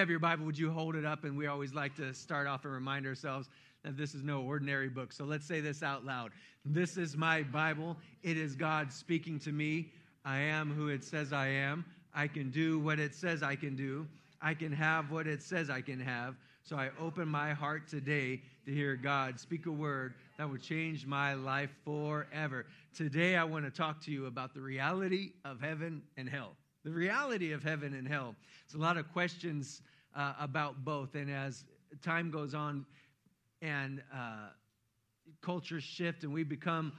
have your Bible, would you hold it up? And we always like to start off and remind ourselves that this is no ordinary book. So let's say this out loud. This is my Bible. It is God speaking to me. I am who it says I am. I can do what it says I can do. I can have what it says I can have. So I open my heart today to hear God speak a word that will change my life forever. Today, I want to talk to you about the reality of heaven and hell. The reality of heaven and hell. It's a lot of questions uh, about both. And as time goes on and uh, cultures shift and we become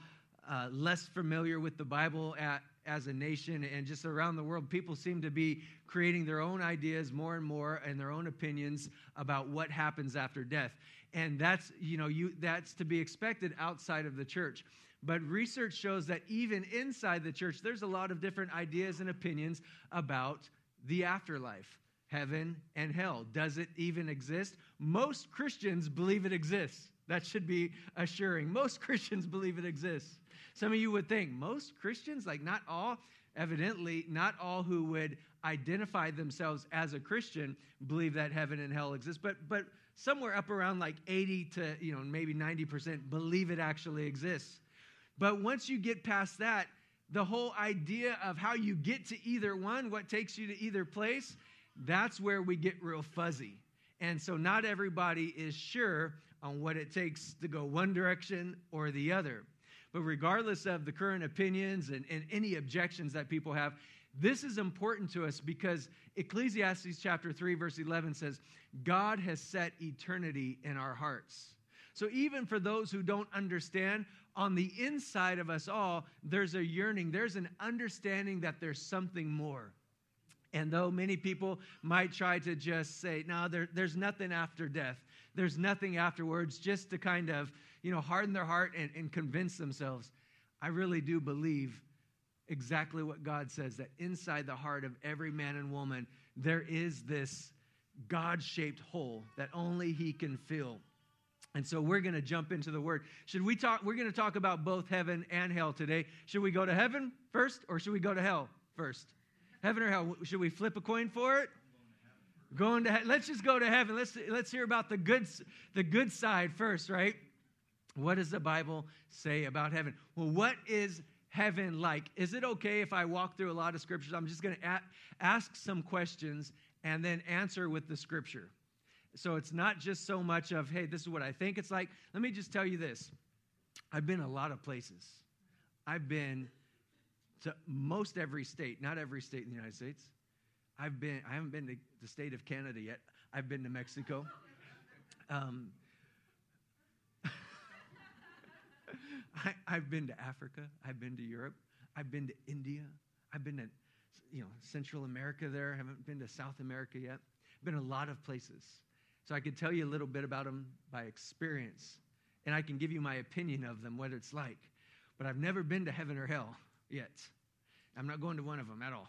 uh, less familiar with the Bible at, as a nation and just around the world, people seem to be creating their own ideas more and more and their own opinions about what happens after death. And that's, you know, you, that's to be expected outside of the church. But research shows that even inside the church, there's a lot of different ideas and opinions about the afterlife heaven and hell. Does it even exist? Most Christians believe it exists. That should be assuring. Most Christians believe it exists. Some of you would think, most Christians, like not all, evidently, not all who would identify themselves as a Christian believe that heaven and hell exist, but, but somewhere up around like 80 to, you know, maybe 90% believe it actually exists. But once you get past that, the whole idea of how you get to either one, what takes you to either place, that's where we get real fuzzy. And so not everybody is sure on what it takes to go one direction or the other. But regardless of the current opinions and, and any objections that people have, this is important to us because Ecclesiastes chapter 3, verse 11 says, God has set eternity in our hearts. So even for those who don't understand, on the inside of us all, there's a yearning, there's an understanding that there's something more. And though many people might try to just say, no, there, there's nothing after death, there's nothing afterwards, just to kind of, you know, harden their heart and, and convince themselves, I really do believe exactly what God says that inside the heart of every man and woman, there is this God shaped hole that only He can fill. And so we're going to jump into the word. Should we talk? We're going to talk about both heaven and hell today. Should we go to heaven first or should we go to hell first? Heaven or hell? Should we flip a coin for it? Going to let's just go to heaven. Let's let's hear about the good the good side first, right? What does the Bible say about heaven? Well, what is heaven like? Is it okay if I walk through a lot of scriptures? I'm just going to ask some questions and then answer with the scripture. So it's not just so much of, hey, this is what I think it's like. Let me just tell you this I've been a lot of places. I've been to most every state, not every state in the United States. I've been, I haven't been to the state of Canada yet. I've been to Mexico. Um, I, I've been to Africa. I've been to Europe. I've been to India. I've been to, you know, Central America there. I haven't been to South America yet. I've been a lot of places. So I could tell you a little bit about them by experience. And I can give you my opinion of them, what it's like. But I've never been to heaven or hell yet. I'm not going to one of them at all.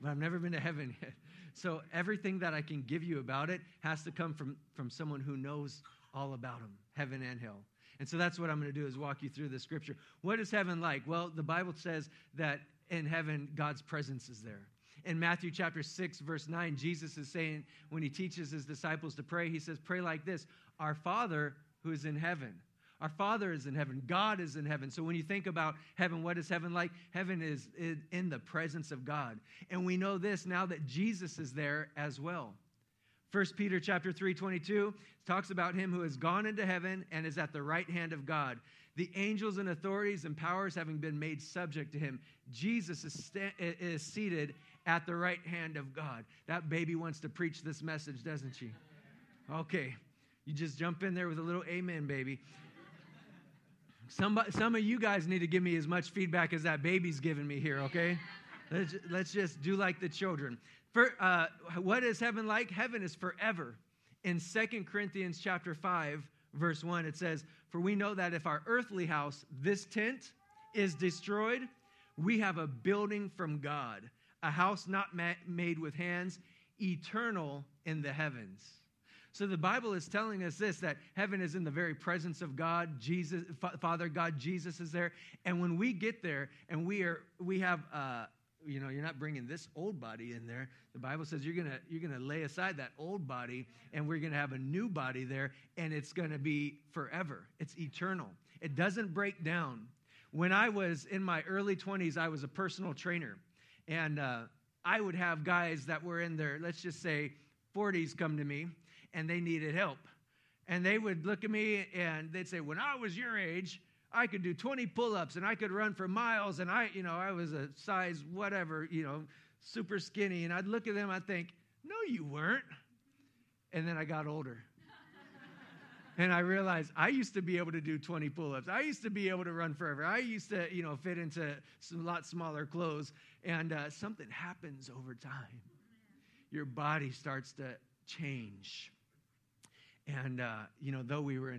But I've never been to heaven yet. So everything that I can give you about it has to come from, from someone who knows all about them, heaven and hell. And so that's what I'm going to do is walk you through the scripture. What is heaven like? Well, the Bible says that in heaven, God's presence is there. In Matthew chapter 6, verse 9, Jesus is saying, when he teaches his disciples to pray, he says, Pray like this Our Father who is in heaven. Our Father is in heaven. God is in heaven. So when you think about heaven, what is heaven like? Heaven is in the presence of God. And we know this now that Jesus is there as well. 1 Peter chapter 3, 22 talks about him who has gone into heaven and is at the right hand of God. The angels and authorities and powers having been made subject to him. Jesus is, sta- is seated at the right hand of God. That baby wants to preach this message, doesn't she? Okay. You just jump in there with a little amen, baby. Some, some of you guys need to give me as much feedback as that baby's giving me here, okay? Let's, let's just do like the children. For, uh, what is heaven like? Heaven is forever. In Second Corinthians chapter 5, verse 1, it says, For we know that if our earthly house, this tent, is destroyed, we have a building from God, a house not ma- made with hands, eternal in the heavens. So the Bible is telling us this that heaven is in the very presence of God, Jesus, Father God, Jesus is there. And when we get there and we are, we have, uh, you know, you're not bringing this old body in there. The Bible says you're gonna you're gonna lay aside that old body, and we're gonna have a new body there, and it's gonna be forever. It's eternal. It doesn't break down. When I was in my early 20s, I was a personal trainer, and uh, I would have guys that were in their let's just say 40s come to me, and they needed help. And they would look at me and they'd say, When I was your age, I could do 20 pull ups and I could run for miles. And I, you know, I was a size whatever, you know, super skinny. And I'd look at them, I'd think, No, you weren't. And then I got older. and I realized I used to be able to do 20 pull ups. I used to be able to run forever. I used to, you know, fit into some lot smaller clothes. And uh, something happens over time. Your body starts to change. And, uh, you know, though we were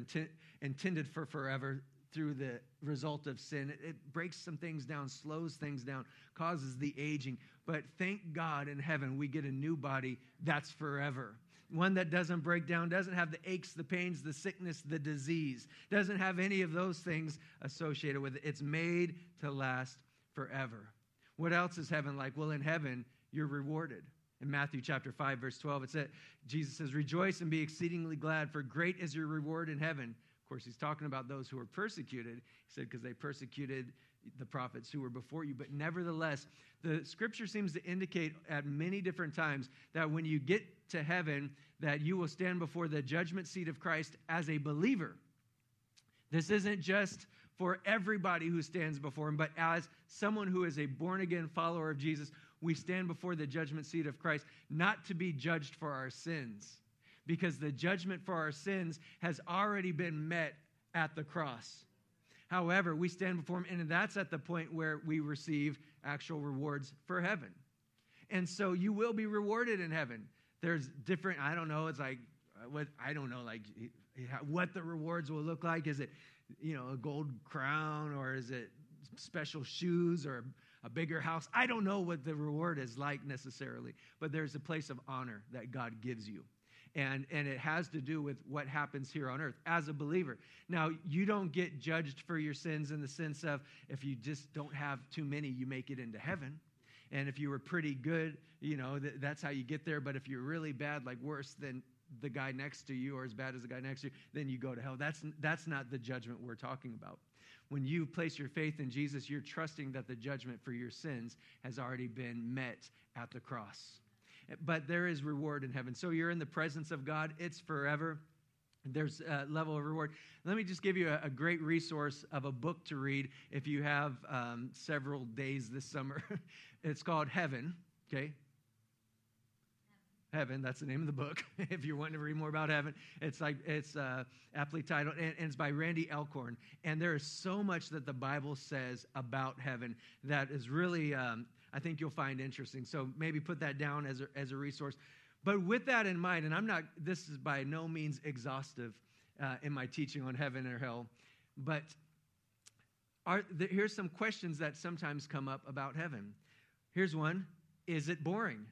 intended for forever through the result of sin, it, it breaks some things down, slows things down, causes the aging. But thank God in heaven, we get a new body that's forever one that doesn't break down, doesn't have the aches, the pains, the sickness, the disease, doesn't have any of those things associated with it. It's made to last forever. What else is heaven like? Well, in heaven, you're rewarded. In Matthew chapter 5, verse 12, it said, Jesus says, Rejoice and be exceedingly glad, for great is your reward in heaven. Of course, he's talking about those who were persecuted. He said, because they persecuted the prophets who were before you. But nevertheless, the scripture seems to indicate at many different times that when you get to heaven, that you will stand before the judgment seat of Christ as a believer. This isn't just for everybody who stands before him, but as someone who is a born again follower of Jesus we stand before the judgment seat of Christ, not to be judged for our sins, because the judgment for our sins has already been met at the cross. However, we stand before Him, and that's at the point where we receive actual rewards for heaven. And so you will be rewarded in heaven. There's different, I don't know, it's like, what I don't know, like what the rewards will look like. Is it, you know, a gold crown or is it special shoes or a bigger house. I don't know what the reward is like necessarily, but there's a place of honor that God gives you. And, and it has to do with what happens here on earth as a believer. Now, you don't get judged for your sins in the sense of if you just don't have too many, you make it into heaven. And if you were pretty good, you know, th- that's how you get there. But if you're really bad, like worse than the guy next to you or as bad as the guy next to you, then you go to hell. That's, that's not the judgment we're talking about when you place your faith in Jesus, you're trusting that the judgment for your sins has already been met at the cross. But there is reward in heaven. So you're in the presence of God, it's forever. There's a level of reward. Let me just give you a, a great resource of a book to read if you have um, several days this summer. it's called Heaven, okay? Heaven. That's the name of the book. if you're wanting to read more about heaven, it's like it's uh, aptly titled, and, and, it's by Randy Alcorn. And there is so much that the Bible says about heaven that is really, um, I think you'll find interesting. So maybe put that down as a, as a resource. But with that in mind, and I'm not, this is by no means exhaustive uh, in my teaching on heaven or hell, but are, the, here's some questions that sometimes come up about heaven. Here's one Is it boring?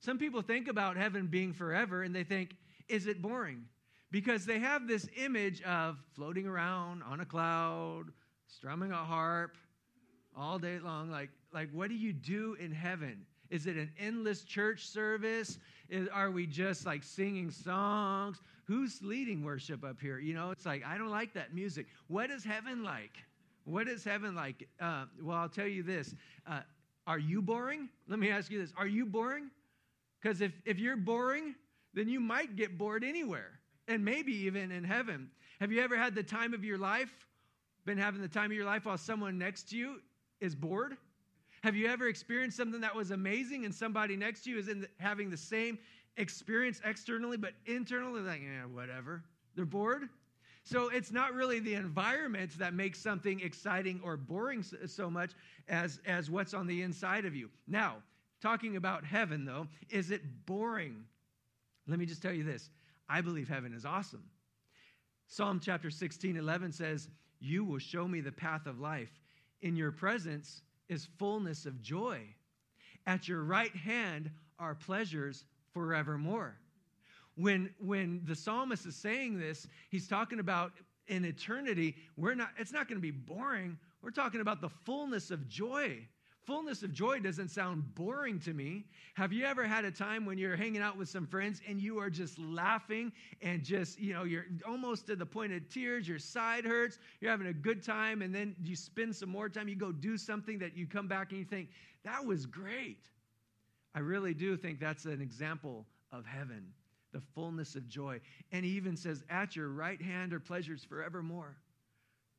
Some people think about heaven being forever and they think, is it boring? Because they have this image of floating around on a cloud, strumming a harp all day long. Like, like what do you do in heaven? Is it an endless church service? Is, are we just like singing songs? Who's leading worship up here? You know, it's like, I don't like that music. What is heaven like? What is heaven like? Uh, well, I'll tell you this. Uh, are you boring? Let me ask you this. Are you boring? Because if, if you're boring, then you might get bored anywhere, and maybe even in heaven. Have you ever had the time of your life, been having the time of your life while someone next to you is bored? Have you ever experienced something that was amazing and somebody next to you is the, having the same experience externally, but internally, like, whatever? They're bored? So it's not really the environment that makes something exciting or boring so much as, as what's on the inside of you. Now, Talking about heaven, though, is it boring? Let me just tell you this I believe heaven is awesome. Psalm chapter 16, 11 says, You will show me the path of life. In your presence is fullness of joy. At your right hand are pleasures forevermore. When, when the psalmist is saying this, he's talking about in eternity, we're not, it's not going to be boring. We're talking about the fullness of joy. Fullness of joy doesn't sound boring to me. Have you ever had a time when you're hanging out with some friends and you are just laughing and just, you know, you're almost to the point of tears, your side hurts, you're having a good time, and then you spend some more time, you go do something that you come back and you think, that was great. I really do think that's an example of heaven, the fullness of joy. And he even says, At your right hand are pleasures forevermore.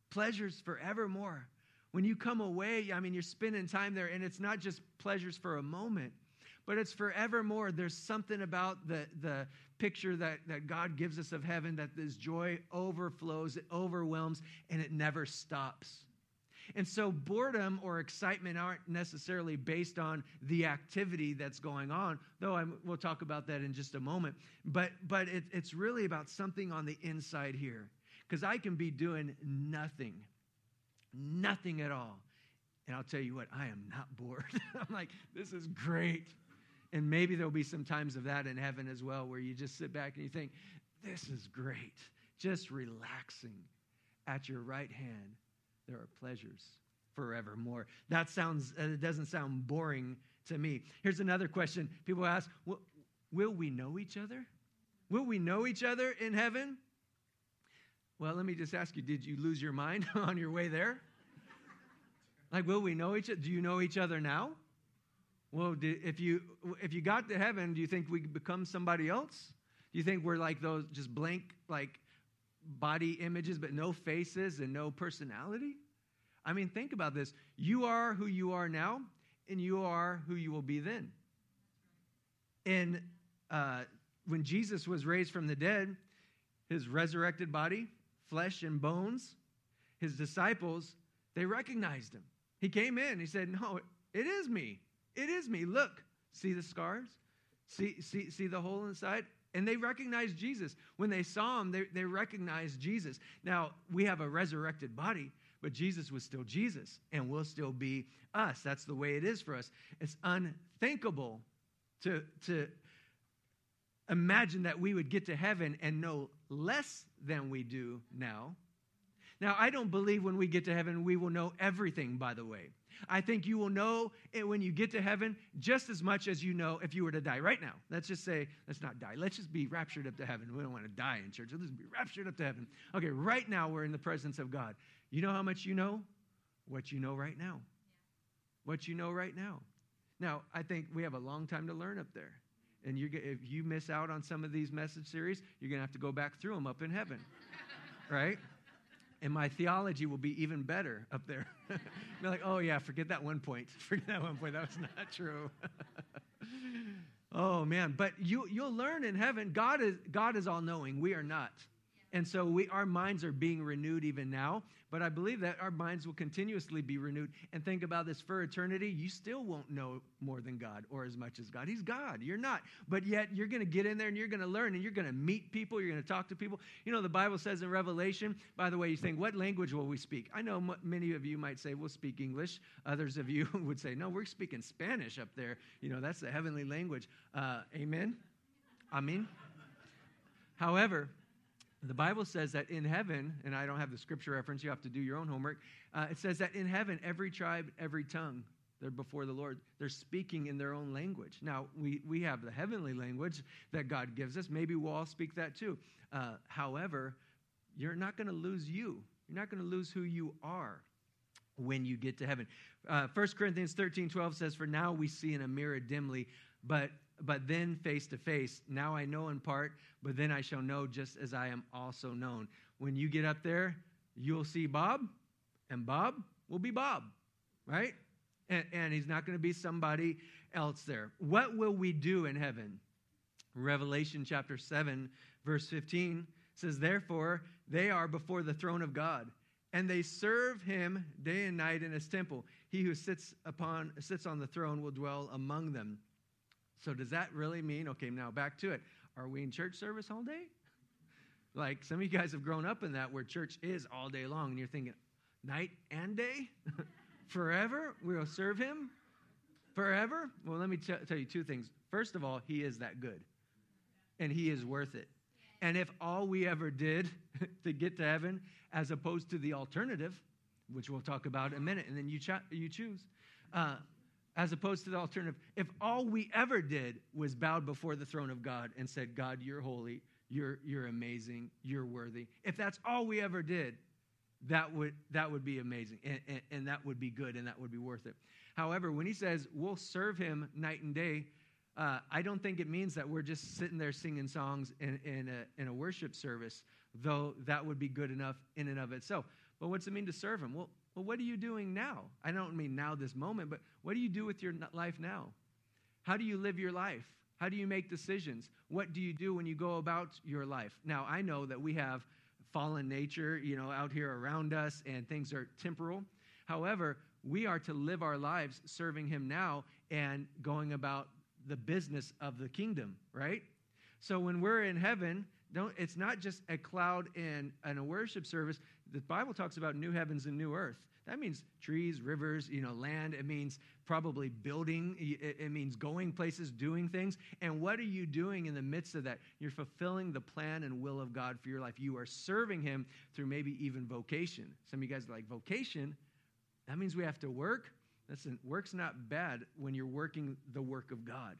Pleasures forevermore. When you come away, I mean, you're spending time there, and it's not just pleasures for a moment, but it's forevermore. There's something about the, the picture that, that God gives us of heaven that this joy overflows, it overwhelms, and it never stops. And so, boredom or excitement aren't necessarily based on the activity that's going on, though I'm, we'll talk about that in just a moment. But, but it, it's really about something on the inside here. Because I can be doing nothing nothing at all. And I'll tell you what, I am not bored. I'm like, this is great. And maybe there'll be some times of that in heaven as well where you just sit back and you think, this is great. Just relaxing. At your right hand, there are pleasures forevermore. That sounds, uh, it doesn't sound boring to me. Here's another question people ask well, Will we know each other? Will we know each other in heaven? Well, let me just ask you did you lose your mind on your way there? Like, will we know each other? Do you know each other now? Well, if you if you got to heaven, do you think we become somebody else? Do you think we're like those just blank like body images but no faces and no personality? I mean, think about this. You are who you are now, and you are who you will be then. And uh, when Jesus was raised from the dead, his resurrected body flesh and bones, his disciples, they recognized him. He came in, he said, No, it is me. It is me. Look, see the scars? See, see, see the hole inside? And they recognized Jesus. When they saw him, they, they recognized Jesus. Now, we have a resurrected body, but Jesus was still Jesus and will still be us. That's the way it is for us. It's unthinkable to, to imagine that we would get to heaven and know less than we do now. Now, I don't believe when we get to heaven we will know everything, by the way. I think you will know it when you get to heaven just as much as you know if you were to die right now. Let's just say, let's not die. Let's just be raptured up to heaven. We don't want to die in church. Let's be raptured up to heaven. Okay, right now we're in the presence of God. You know how much you know? What you know right now. What you know right now. Now, I think we have a long time to learn up there. And if you miss out on some of these message series, you're going to have to go back through them up in heaven. right? And my theology will be even better up there. Be like, oh, yeah, forget that one point. Forget that one point. That was not true. oh, man. But you, you'll learn in heaven, God is, God is all knowing. We are not. And so we, our minds are being renewed even now. But I believe that our minds will continuously be renewed. And think about this for eternity, you still won't know more than God or as much as God. He's God. You're not. But yet you're going to get in there and you're going to learn and you're going to meet people. You're going to talk to people. You know, the Bible says in Revelation, by the way, you think, what language will we speak? I know m- many of you might say, we'll speak English. Others of you would say, no, we're speaking Spanish up there. You know, that's the heavenly language. Uh, amen? Amen? However, the Bible says that in heaven, and I don't have the scripture reference, you have to do your own homework. Uh, it says that in heaven, every tribe, every tongue, they're before the Lord. They're speaking in their own language. Now, we, we have the heavenly language that God gives us. Maybe we'll all speak that too. Uh, however, you're not going to lose you. You're not going to lose who you are when you get to heaven. Uh, 1 Corinthians 13 12 says, For now we see in a mirror dimly, but but then face to face. Now I know in part, but then I shall know just as I am also known. When you get up there, you'll see Bob, and Bob will be Bob, right? And, and he's not going to be somebody else there. What will we do in heaven? Revelation chapter 7, verse 15 says, Therefore, they are before the throne of God, and they serve him day and night in his temple. He who sits upon sits on the throne will dwell among them. So, does that really mean, okay, now back to it. Are we in church service all day? Like some of you guys have grown up in that where church is all day long, and you're thinking, night and day? Forever? We'll serve him? Forever? Well, let me t- tell you two things. First of all, he is that good, and he is worth it. And if all we ever did to get to heaven, as opposed to the alternative, which we'll talk about in a minute, and then you, ch- you choose, uh, as opposed to the alternative, if all we ever did was bowed before the throne of God and said, God, you're holy, you're, you're amazing, you're worthy, if that's all we ever did, that would, that would be amazing, and, and, and that would be good, and that would be worth it. However, when he says we'll serve him night and day, uh, I don't think it means that we're just sitting there singing songs in, in, a, in a worship service, though that would be good enough in and of itself. But what's it mean to serve him? Well, well, what are you doing now? I don't mean now, this moment, but what do you do with your life now? How do you live your life? How do you make decisions? What do you do when you go about your life? Now, I know that we have fallen nature, you know, out here around us and things are temporal. However, we are to live our lives serving him now and going about the business of the kingdom, right? So when we're in heaven, don't, it's not just a cloud and, and a worship service. The Bible talks about new heavens and new earth. That means trees, rivers, you know, land. It means probably building. It, means going places, doing things. And what are you doing in the midst of that? You're fulfilling the plan and will of God for your life. You are serving Him through maybe even vocation. Some of you guys are like, vocation? That means we have to work? Listen, work's not bad when you're working the work of God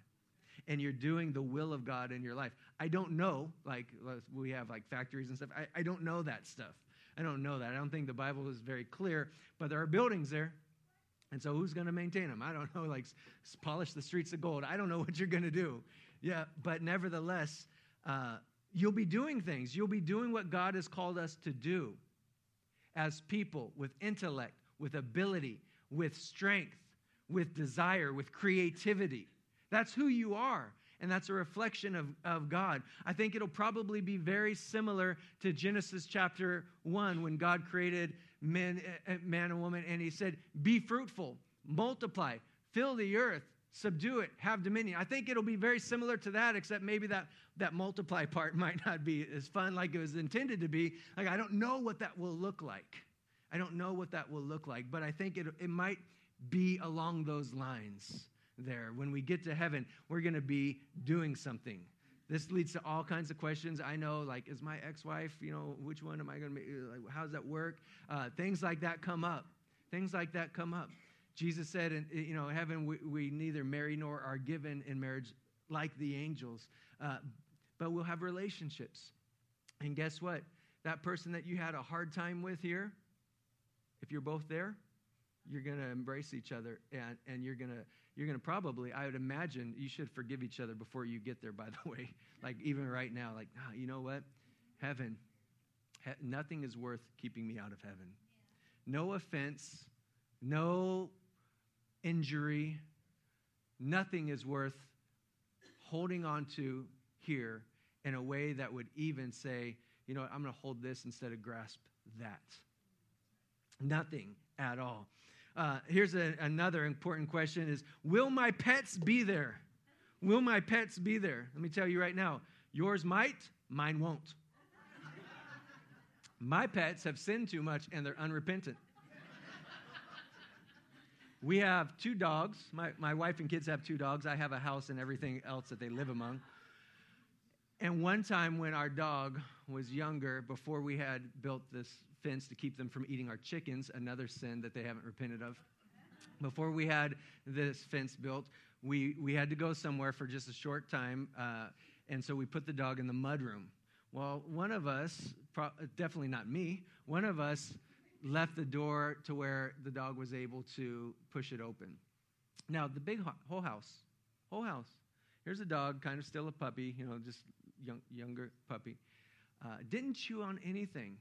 and you're doing the will of God in your life. I don't know, like we have like factories and stuff. I, I don't know that stuff. I don't know that. I don't think the Bible is very clear, but there are buildings there. And so who's going to maintain them? I don't know, like polish the streets of gold. I don't know what you're going to do. Yeah, but nevertheless, uh, you'll be doing things. You'll be doing what God has called us to do as people with intellect, with ability, with strength, with desire, with creativity. That's who you are. And that's a reflection of, of God. I think it'll probably be very similar to Genesis chapter 1 when God created men, eh, eh, man and woman, and he said, Be fruitful, multiply, fill the earth, subdue it, have dominion. I think it'll be very similar to that, except maybe that, that multiply part might not be as fun like it was intended to be. Like, I don't know what that will look like. I don't know what that will look like, but I think it, it might be along those lines there. When we get to heaven, we're going to be doing something. This leads to all kinds of questions. I know, like, is my ex wife, you know, which one am I going to be? Like, how does that work? Uh, things like that come up. Things like that come up. Jesus said, in, you know, heaven, we, we neither marry nor are given in marriage like the angels, uh, but we'll have relationships. And guess what? That person that you had a hard time with here, if you're both there, you're going to embrace each other and, and you're going to you're going to probably i would imagine you should forgive each other before you get there by the way. Like even right now like ah, you know what? Heaven he- nothing is worth keeping me out of heaven. No offense no injury nothing is worth holding on to here in a way that would even say you know what, i'm going to hold this instead of grasp that. Nothing at all uh, here's a, another important question is will my pets be there? Will my pets be there? Let me tell you right now yours might mine won't. My pets have sinned too much and they're unrepentant. We have two dogs. My, my wife and kids have two dogs. I have a house and everything else that they live among. And one time when our dog was younger before we had built this fence to keep them from eating our chickens, another sin that they haven't repented of. Before we had this fence built, we, we had to go somewhere for just a short time, uh, and so we put the dog in the mud room. Well, one of us, pro- definitely not me, one of us left the door to where the dog was able to push it open. Now, the big ho- whole house, whole house. Here's a dog, kind of still a puppy, you know, just young, younger puppy. Uh, didn't chew on anything.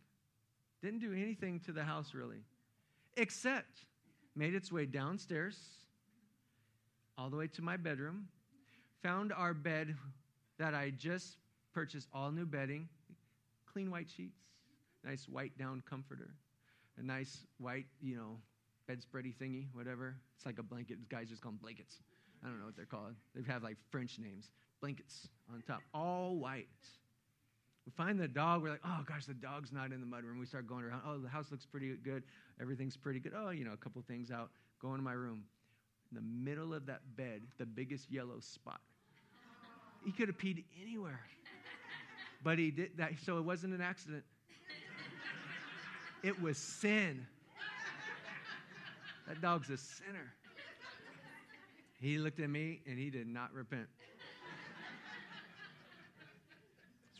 Didn't do anything to the house really, except made its way downstairs, all the way to my bedroom, found our bed that I just purchased, all new bedding, clean white sheets, nice white down comforter, a nice white, you know, bedspready thingy, whatever. It's like a blanket. These guys just call them blankets. I don't know what they're called. They have like French names. Blankets on top, all white. We find the dog. We're like, oh gosh, the dog's not in the mudroom. We start going around. Oh, the house looks pretty good. Everything's pretty good. Oh, you know, a couple things out. Go into my room. In the middle of that bed, the biggest yellow spot. He could have peed anywhere. But he did that, so it wasn't an accident. It was sin. That dog's a sinner. He looked at me and he did not repent.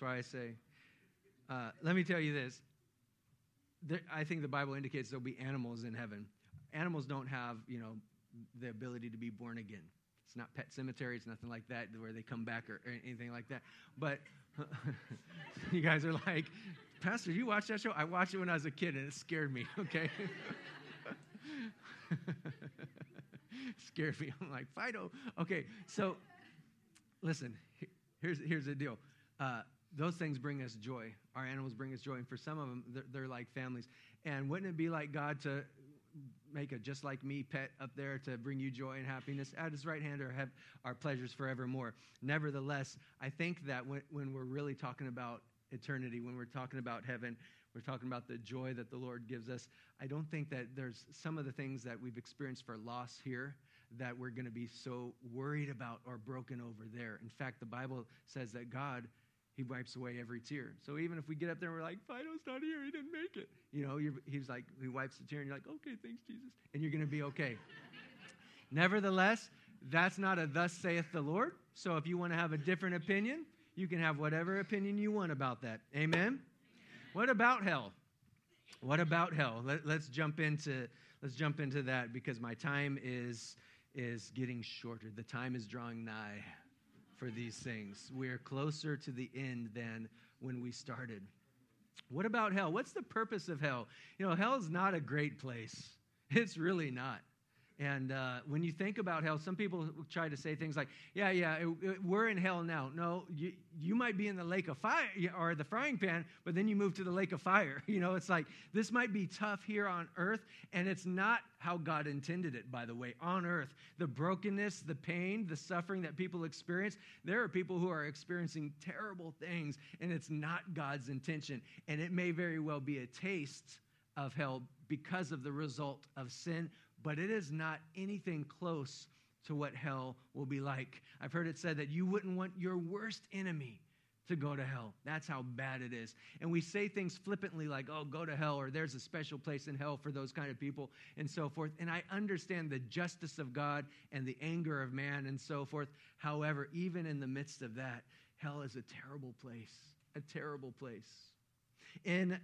That's why I say, uh, let me tell you this. There, I think the Bible indicates there'll be animals in heaven. Animals don't have, you know, the ability to be born again. It's not pet cemetery. It's nothing like that where they come back or, or anything like that. But you guys are like, Pastor, you watch that show? I watched it when I was a kid and it scared me, okay? scared me. I'm like, Fido. Okay, so listen, here's, here's the deal. Uh, those things bring us joy. Our animals bring us joy. And for some of them, they're, they're like families. And wouldn't it be like God to make a just like me pet up there to bring you joy and happiness. At his right hand are have our pleasures forevermore. Nevertheless, I think that when, when we're really talking about eternity, when we're talking about heaven, we're talking about the joy that the Lord gives us. I don't think that there's some of the things that we've experienced for loss here that we're going to be so worried about or broken over there. In fact, the Bible says that God, He wipes away every tear. So even if we get up there and we're like, Fido's not here, he didn't make it, you know, He's like, He wipes the tear and you're like, okay, thanks, Jesus. And you're going to be okay. Nevertheless, that's not a thus saith the Lord. So if you want to have a different opinion, you can have whatever opinion you want about that. Amen? What about hell? What about hell? Let, us jump into let's jump into that because my time is is getting shorter. The time is drawing nigh for these things. We're closer to the end than when we started. What about hell? What's the purpose of hell? You know, hell is not a great place. It's really not. And uh, when you think about hell, some people try to say things like, yeah, yeah, it, it, we're in hell now. No, you, you might be in the lake of fire or the frying pan, but then you move to the lake of fire. You know, it's like this might be tough here on earth, and it's not how God intended it, by the way. On earth, the brokenness, the pain, the suffering that people experience, there are people who are experiencing terrible things, and it's not God's intention. And it may very well be a taste of hell because of the result of sin but it is not anything close to what hell will be like. I've heard it said that you wouldn't want your worst enemy to go to hell. That's how bad it is. And we say things flippantly like, oh, go to hell, or there's a special place in hell for those kind of people, and so forth. And I understand the justice of God and the anger of man and so forth. However, even in the midst of that, hell is a terrible place, a terrible place. In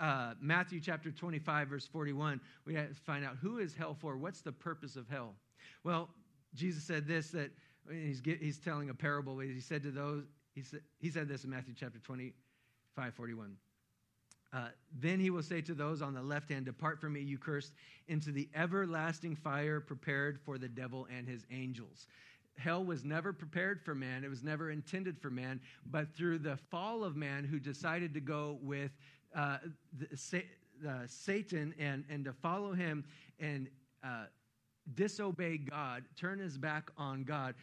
uh, Matthew chapter 25, verse 41, we have to find out who is hell for? What's the purpose of hell? Well, Jesus said this that he's, he's telling a parable. He said to those, he said, he said this in Matthew chapter 25, 41. Uh, then he will say to those on the left hand, Depart from me, you cursed, into the everlasting fire prepared for the devil and his angels. Hell was never prepared for man, it was never intended for man, but through the fall of man who decided to go with uh, the, uh, Satan and, and to follow him and uh, disobey God, turn his back on God.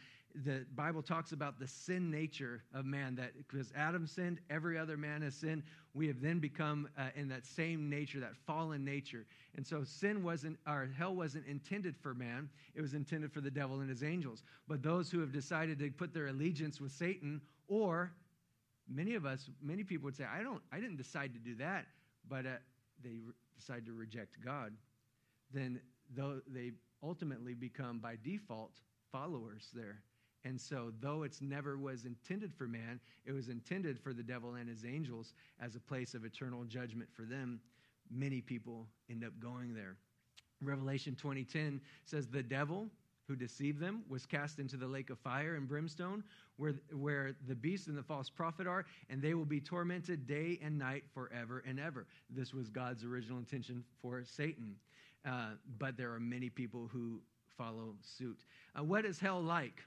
The Bible talks about the sin nature of man, that because Adam sinned, every other man has sinned. We have then become uh, in that same nature, that fallen nature. And so sin wasn't, or hell wasn't intended for man, it was intended for the devil and his angels. But those who have decided to put their allegiance with Satan or many of us, many people would say, I don't, I didn't decide to do that, but uh, they re- decide to reject God. Then though they ultimately become by default followers there. And so, though it's never was intended for man, it was intended for the devil and his angels as a place of eternal judgment for them. Many people end up going there. Revelation 20:10 says the devil who deceived them was cast into the lake of fire and brimstone where, where the beast and the false prophet are, and they will be tormented day and night forever and ever. This was God's original intention for Satan. Uh, but there are many people who follow suit. Uh, what is hell like?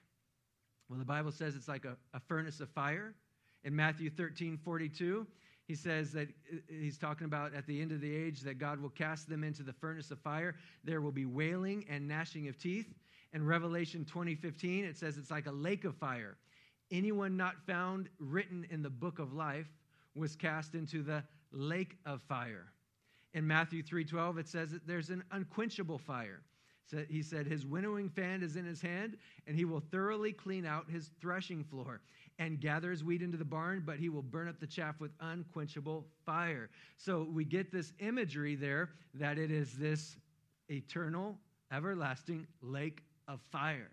Well, the Bible says it's like a, a furnace of fire. In Matthew 13 42, he says that uh, he's talking about at the end of the age that God will cast them into the furnace of fire. There will be wailing and gnashing of teeth. In Revelation 20:15, it says it's like a lake of fire anyone not found written in the book of life was cast into the lake of fire. In Matthew 3:12 it says that there's an unquenchable fire. So he said his winnowing fan is in his hand and he will thoroughly clean out his threshing floor and gather his wheat into the barn, but he will burn up the chaff with unquenchable fire. So we get this imagery there that it is this eternal, everlasting lake of fire.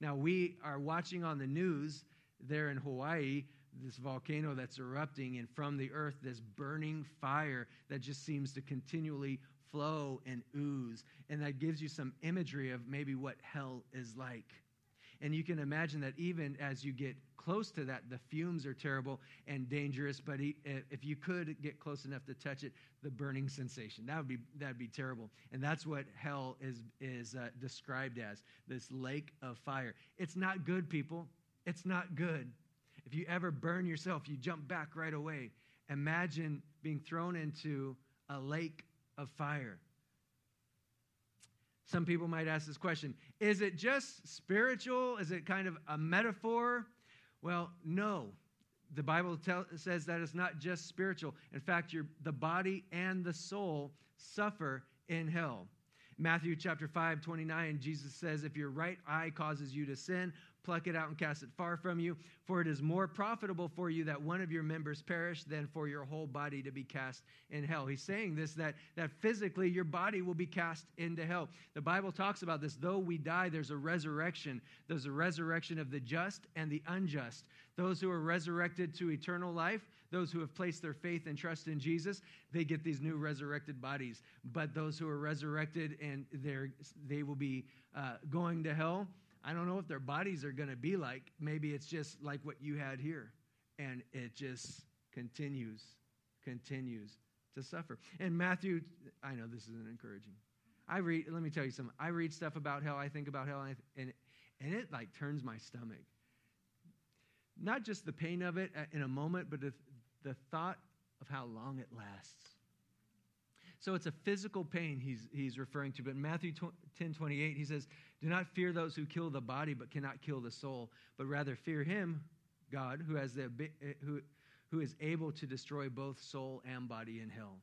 Now, we are watching on the news there in Hawaii this volcano that's erupting, and from the earth, this burning fire that just seems to continually flow and ooze. And that gives you some imagery of maybe what hell is like. And you can imagine that even as you get close to that, the fumes are terrible and dangerous. But if you could get close enough to touch it, the burning sensation that would be that'd be terrible. And that's what hell is is uh, described as this lake of fire. It's not good, people. It's not good. If you ever burn yourself, you jump back right away. Imagine being thrown into a lake of fire. Some people might ask this question Is it just spiritual? Is it kind of a metaphor? Well, no. The Bible tell, says that it's not just spiritual. In fact, your, the body and the soul suffer in hell. Matthew chapter 5, 29, Jesus says, If your right eye causes you to sin, pluck it out and cast it far from you. For it is more profitable for you that one of your members perish than for your whole body to be cast in hell. He's saying this that, that physically your body will be cast into hell. The Bible talks about this. Though we die, there's a resurrection. There's a resurrection of the just and the unjust. Those who are resurrected to eternal life, those who have placed their faith and trust in Jesus, they get these new resurrected bodies. But those who are resurrected and they're, they will be uh, going to hell, I don't know what their bodies are going to be like. Maybe it's just like what you had here. And it just continues, continues to suffer. And Matthew, I know this isn't encouraging. I read, let me tell you something. I read stuff about hell, I think about hell, and, and, and it like turns my stomach. Not just the pain of it uh, in a moment, but the, the thought of how long it lasts. So it's a physical pain he's, he's referring to. But in Matthew 10 28, he says, Do not fear those who kill the body but cannot kill the soul, but rather fear him, God, who, has the, eh, who, who is able to destroy both soul and body in hell.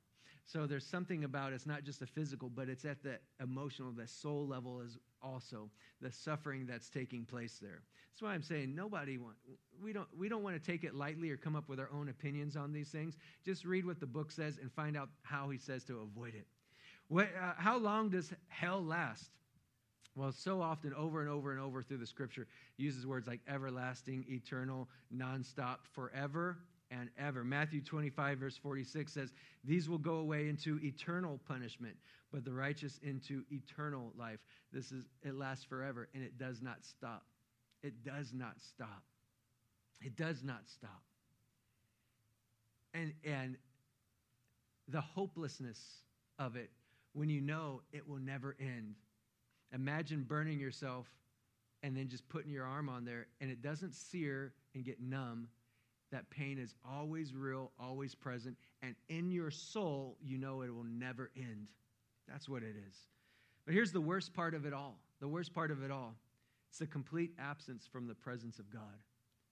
So there's something about it's not just a physical, but it's at the emotional, the soul level is also the suffering that's taking place there. That's why I'm saying nobody want we don't we don't want to take it lightly or come up with our own opinions on these things. Just read what the book says and find out how he says to avoid it. What, uh, how long does hell last? Well, so often, over and over and over through the scripture, uses words like everlasting, eternal, nonstop, forever and ever. Matthew 25, verse 46 says, These will go away into eternal punishment, but the righteous into eternal life. This is, it lasts forever, and it does not stop. It does not stop. It does not stop. And, and the hopelessness of it when you know it will never end. Imagine burning yourself and then just putting your arm on there, and it doesn't sear and get numb that pain is always real, always present, and in your soul, you know it will never end. That's what it is. But here's the worst part of it all the worst part of it all it's the complete absence from the presence of God.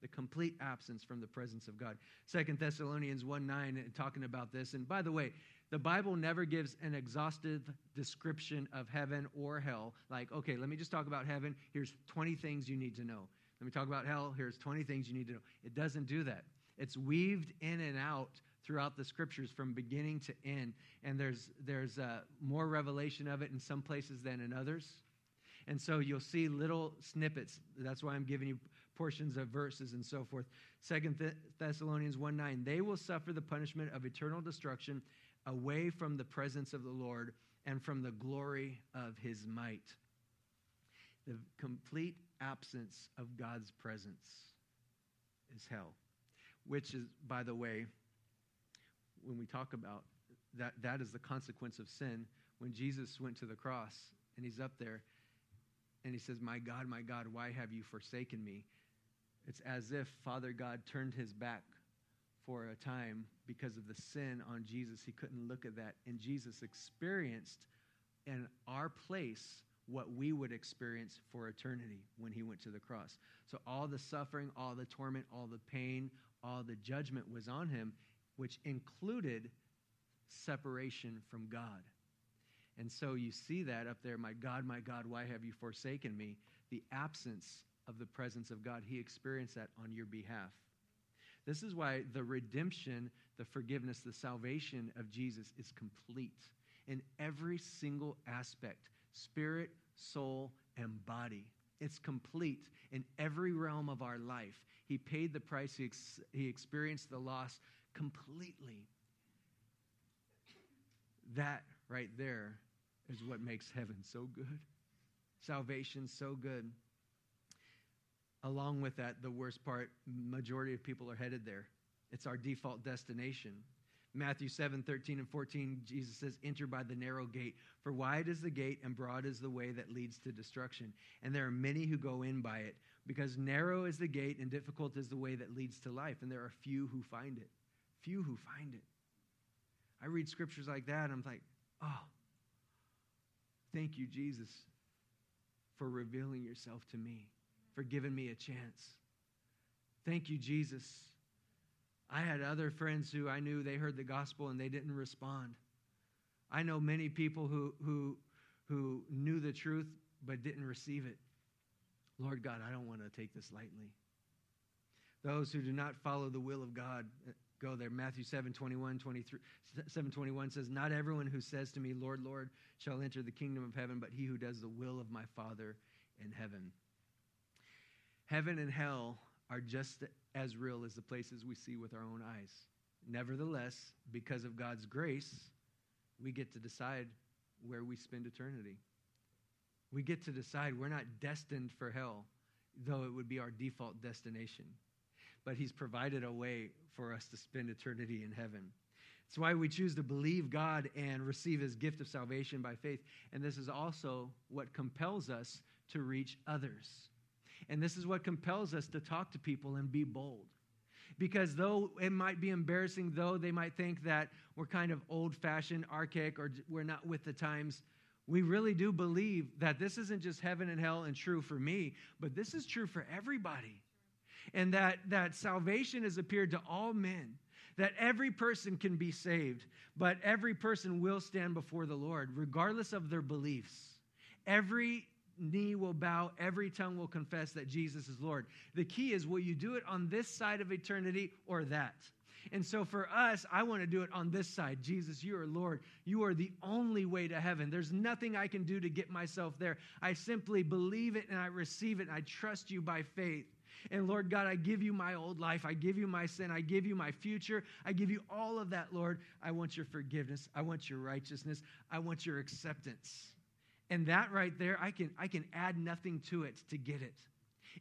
The complete absence from the presence of God. Second Thessalonians 1 9, uh, talking about this. And by the way, the Bible never gives an exhaustive description of heaven or hell. Like, okay, let me just talk about heaven. Here's 20 things you need to know. Let me talk about hell. Here's 20 things you need to know. It doesn't do that. It's weaved in and out throughout the scriptures from beginning to end. And there's, there's uh, more revelation of it in some places than in others. And so you'll see little snippets. That's why I'm giving you portions of verses and so forth. Second Thessalonians 1 9, they will suffer the punishment of eternal destruction away from the presence of the Lord and from the glory of his might. The complete absence of God's presence is hell, which is, by the way, when we talk about that, that is the consequence of sin. When Jesus went to the cross and he's up there and he says, My God, my God, why have you forsaken me? It's as if Father God turned his back for a time because of the sin on Jesus. He couldn't look at that. And Jesus experienced in our place what we would experience for eternity when he went to the cross. So all the suffering, all the torment, all the pain, all the judgment was on him which included separation from God. And so you see that up there, my God, my God, why have you forsaken me? The absence of the presence of God. He experienced that on your behalf. This is why the redemption, the forgiveness, the salvation of Jesus is complete in every single aspect spirit, soul, and body. It's complete in every realm of our life. He paid the price, he, ex- he experienced the loss completely. That right there is what makes heaven so good. Salvation so good. Along with that, the worst part, majority of people are headed there. It's our default destination. Matthew 7, 13 and 14, Jesus says, Enter by the narrow gate, for wide is the gate and broad is the way that leads to destruction. And there are many who go in by it, because narrow is the gate and difficult is the way that leads to life. And there are few who find it. Few who find it. I read scriptures like that, and I'm like, oh, thank you, Jesus, for revealing yourself to me, for giving me a chance. Thank you, Jesus I had other friends who I knew they heard the gospel and they didn't respond. I know many people who, who, who knew the truth but didn't receive it. Lord God, I don't want to take this lightly. Those who do not follow the will of God uh, go there. Matthew 7 21, 23, 7 21 says, Not everyone who says to me, Lord, Lord, shall enter the kingdom of heaven, but he who does the will of my Father in heaven. Heaven and hell are just as real as the places we see with our own eyes. Nevertheless, because of God's grace, we get to decide where we spend eternity. We get to decide we're not destined for hell, though it would be our default destination. But He's provided a way for us to spend eternity in heaven. It's why we choose to believe God and receive His gift of salvation by faith. And this is also what compels us to reach others. And this is what compels us to talk to people and be bold. Because though it might be embarrassing, though they might think that we're kind of old fashioned, archaic, or we're not with the times, we really do believe that this isn't just heaven and hell and true for me, but this is true for everybody. And that, that salvation has appeared to all men, that every person can be saved, but every person will stand before the Lord, regardless of their beliefs. Every knee will bow, every tongue will confess that Jesus is Lord. The key is will you do it on this side of eternity or that? And so for us, I want to do it on this side. Jesus, you are Lord. You are the only way to heaven. There's nothing I can do to get myself there. I simply believe it and I receive it and I trust you by faith. And Lord God, I give you my old life. I give you my sin. I give you my future. I give you all of that, Lord. I want your forgiveness. I want your righteousness. I want your acceptance. And that right there, I can, I can add nothing to it to get it.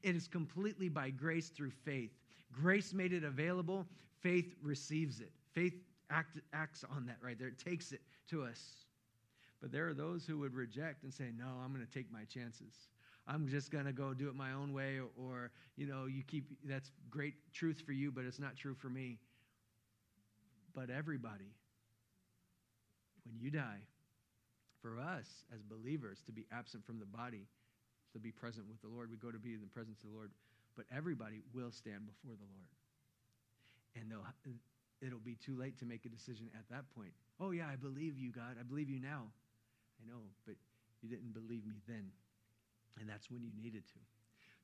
It is completely by grace through faith. Grace made it available, faith receives it. Faith act, acts on that right there, it takes it to us. But there are those who would reject and say, No, I'm going to take my chances. I'm just going to go do it my own way, or, or, you know, you keep that's great truth for you, but it's not true for me. But everybody, when you die, for us as believers to be absent from the body, to be present with the Lord. We go to be in the presence of the Lord, but everybody will stand before the Lord. And it'll be too late to make a decision at that point. Oh, yeah, I believe you, God. I believe you now. I know, but you didn't believe me then. And that's when you needed to.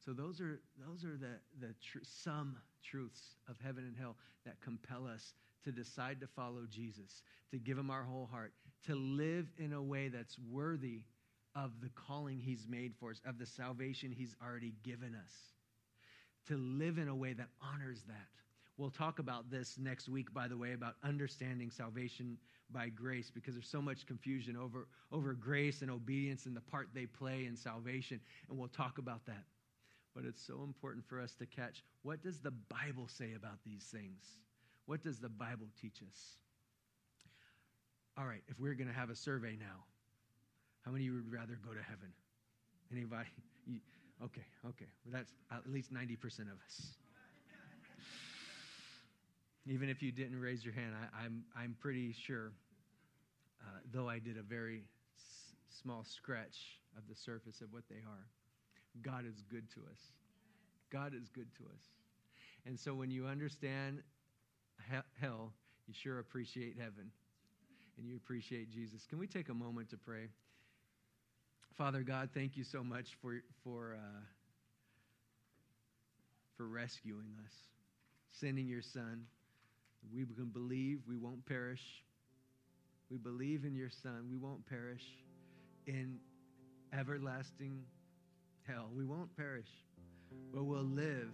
So those are those are the the tr- some truths of heaven and hell that compel us to decide to follow Jesus, to give him our whole heart, to live in a way that's worthy of the calling he's made for us, of the salvation he's already given us, to live in a way that honors that. We'll talk about this next week, by the way, about understanding salvation by grace, because there's so much confusion over, over grace and obedience and the part they play in salvation. And we'll talk about that. But it's so important for us to catch what does the Bible say about these things? What does the Bible teach us? All right, if we're going to have a survey now, how many of you would rather go to heaven? Anybody? You, okay, okay. Well, that's at least 90% of us. Even if you didn't raise your hand, I, am I'm, I'm pretty sure, uh, though I did a very s- small scratch of the surface of what they are, God is good to us. God is good to us. And so when you understand he- hell, You sure appreciate heaven and you appreciate Jesus. Can we take a moment to pray? Father God, thank you so much for, for, uh, for rescuing us, sending your Son. We can believe we won't perish. We believe in your Son. We won't perish in everlasting hell. We won't perish, but we'll live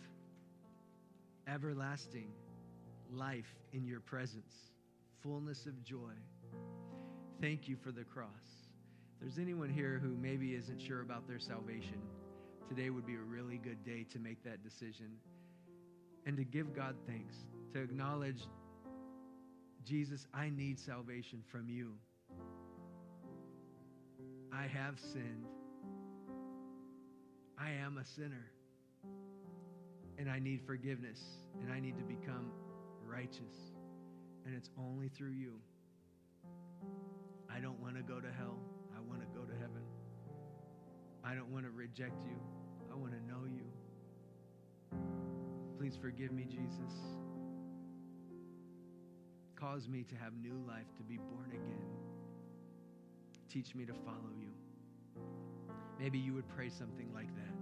everlasting life in your presence, fullness of joy. Thank you for the cross. If there's anyone here who maybe isn't sure about their salvation, today would be a really good day to make that decision and to give God thanks, to acknowledge, Jesus, I need salvation from you. I have sinned. I am a sinner. And I need forgiveness. And I need to become righteous. And it's only through you. I don't want to go to hell. I want to go to heaven. I don't want to reject you. I want to know you. Please forgive me, Jesus. Cause me to have new life, to be born again. Teach me to follow you. Maybe you would pray something like that.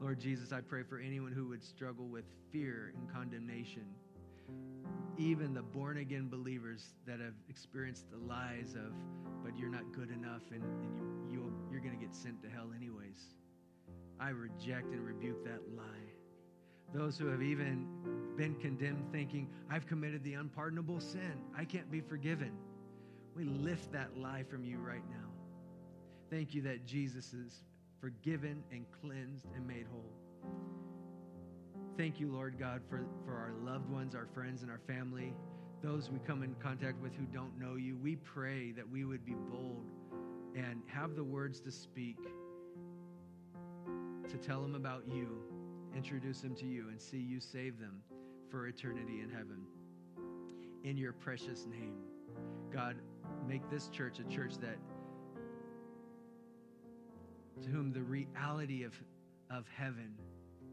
Lord Jesus, I pray for anyone who would struggle with fear and condemnation. Even the born again believers that have experienced the lies of, but you're not good enough and, and you, you, you're going to get sent to hell anyways. I reject and rebuke that lie. Those who have even been condemned thinking, I've committed the unpardonable sin, I can't be forgiven. We lift that lie from you right now. Thank you that Jesus is forgiven and cleansed and made whole. Thank you, Lord God, for, for our loved ones, our friends, and our family, those we come in contact with who don't know you. We pray that we would be bold and have the words to speak, to tell them about you, introduce them to you, and see you save them for eternity in heaven. In your precious name, God, make this church a church that to whom the reality of, of heaven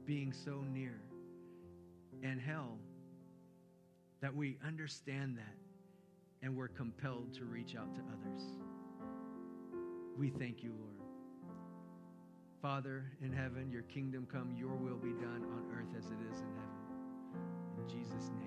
being so near and hell that we understand that and we're compelled to reach out to others. We thank you, Lord. Father in heaven, your kingdom come, your will be done on earth as it is in heaven. In Jesus' name.